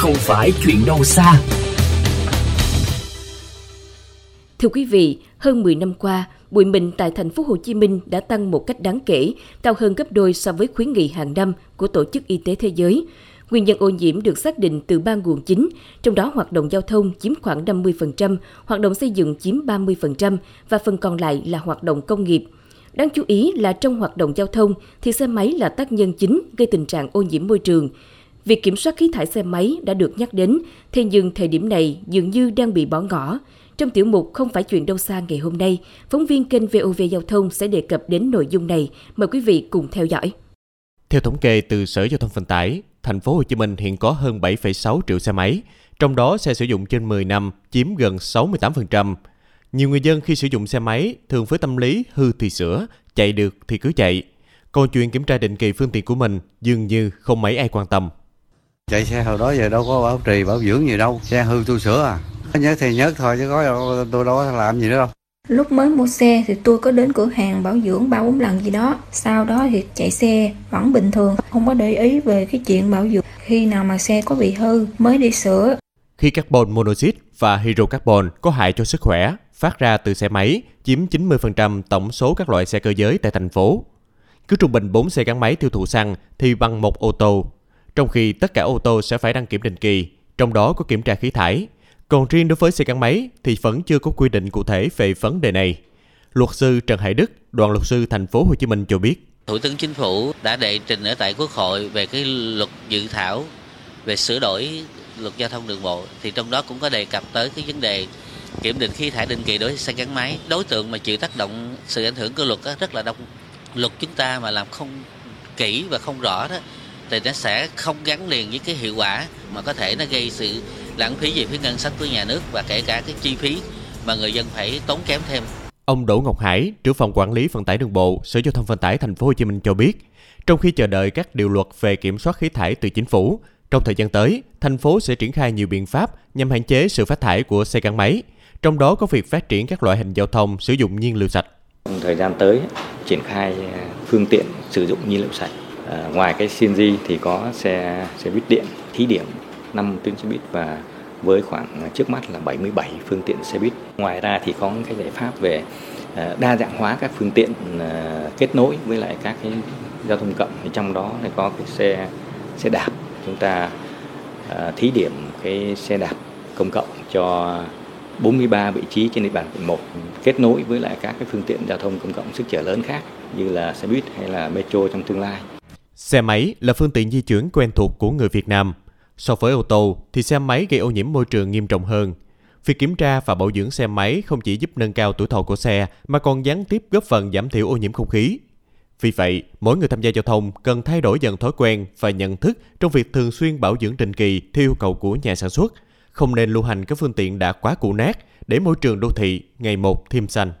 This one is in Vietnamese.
không phải chuyện đâu xa. Thưa quý vị, hơn 10 năm qua, bụi mịn tại thành phố Hồ Chí Minh đã tăng một cách đáng kể, cao hơn gấp đôi so với khuyến nghị hàng năm của Tổ chức Y tế Thế giới. Nguyên nhân ô nhiễm được xác định từ ba nguồn chính, trong đó hoạt động giao thông chiếm khoảng 50%, hoạt động xây dựng chiếm 30% và phần còn lại là hoạt động công nghiệp. Đáng chú ý là trong hoạt động giao thông thì xe máy là tác nhân chính gây tình trạng ô nhiễm môi trường. Việc kiểm soát khí thải xe máy đã được nhắc đến, thế nhưng thời điểm này dường như đang bị bỏ ngỏ. Trong tiểu mục Không phải chuyện đâu xa ngày hôm nay, phóng viên kênh VOV Giao thông sẽ đề cập đến nội dung này. Mời quý vị cùng theo dõi. Theo thống kê từ Sở Giao thông Vận tải, thành phố Hồ Chí Minh hiện có hơn 7,6 triệu xe máy, trong đó xe sử dụng trên 10 năm chiếm gần 68%. Nhiều người dân khi sử dụng xe máy thường với tâm lý hư thì sửa, chạy được thì cứ chạy. Còn chuyện kiểm tra định kỳ phương tiện của mình dường như không mấy ai quan tâm. Chạy xe hồi đó giờ đâu có bảo trì bảo dưỡng gì đâu, xe hư tôi sửa à. Nhớ thì nhớ thôi chứ có tôi đâu có làm gì nữa đâu. Lúc mới mua xe thì tôi có đến cửa hàng bảo dưỡng ba bốn lần gì đó. Sau đó thì chạy xe vẫn bình thường, không có để ý về cái chuyện bảo dưỡng. Khi nào mà xe có bị hư mới đi sửa. Khi carbon monoxide và hydrocarbon có hại cho sức khỏe, phát ra từ xe máy chiếm 90% tổng số các loại xe cơ giới tại thành phố. Cứ trung bình 4 xe gắn máy tiêu thụ xăng thì bằng một ô tô, trong khi tất cả ô tô sẽ phải đăng kiểm định kỳ, trong đó có kiểm tra khí thải. Còn riêng đối với xe gắn máy thì vẫn chưa có quy định cụ thể về vấn đề này. Luật sư Trần Hải Đức, đoàn luật sư thành phố Hồ Chí Minh cho biết. Thủ tướng Chính phủ đã đệ trình ở tại Quốc hội về cái luật dự thảo về sửa đổi luật giao thông đường bộ thì trong đó cũng có đề cập tới cái vấn đề kiểm định khí thải định kỳ đối với xe gắn máy đối tượng mà chịu tác động sự ảnh hưởng của luật đó rất là đông luật chúng ta mà làm không kỹ và không rõ đó thì nó sẽ không gắn liền với cái hiệu quả mà có thể nó gây sự lãng phí về phía ngân sách của nhà nước và kể cả cái chi phí mà người dân phải tốn kém thêm. Ông Đỗ Ngọc Hải, trưởng phòng quản lý vận tải đường bộ, Sở Giao thông Vận tải Thành phố Hồ Chí Minh cho biết, trong khi chờ đợi các điều luật về kiểm soát khí thải từ chính phủ, trong thời gian tới, thành phố sẽ triển khai nhiều biện pháp nhằm hạn chế sự phát thải của xe gắn máy, trong đó có việc phát triển các loại hình giao thông sử dụng nhiên liệu sạch. Trong thời gian tới, triển khai phương tiện sử dụng nhiên liệu sạch. À, ngoài cái CNG thì có xe xe buýt điện thí điểm 5 tuyến xe buýt và với khoảng ờ, trước mắt là 77 phương tiện xe buýt. Ngoài ra thì có cái giải pháp về ờ, đa dạng hóa các phương tiện kết nối với lại các cái giao thông cộng thì trong đó thì có cái xe xe đạp chúng ta thí điểm cái xe đạp công cộng cho 43 vị trí trên địa bàn quận 1 kết nối với lại các cái phương tiện giao thông công cộng sức chở lớn khác như là xe buýt hay là metro trong tương lai. Xe máy là phương tiện di chuyển quen thuộc của người Việt Nam. So với ô tô thì xe máy gây ô nhiễm môi trường nghiêm trọng hơn. Việc kiểm tra và bảo dưỡng xe máy không chỉ giúp nâng cao tuổi thọ của xe mà còn gián tiếp góp phần giảm thiểu ô nhiễm không khí. Vì vậy, mỗi người tham gia giao thông cần thay đổi dần thói quen và nhận thức trong việc thường xuyên bảo dưỡng định kỳ theo yêu cầu của nhà sản xuất – không nên lưu hành các phương tiện đã quá cũ nát để môi trường đô thị ngày một thêm xanh.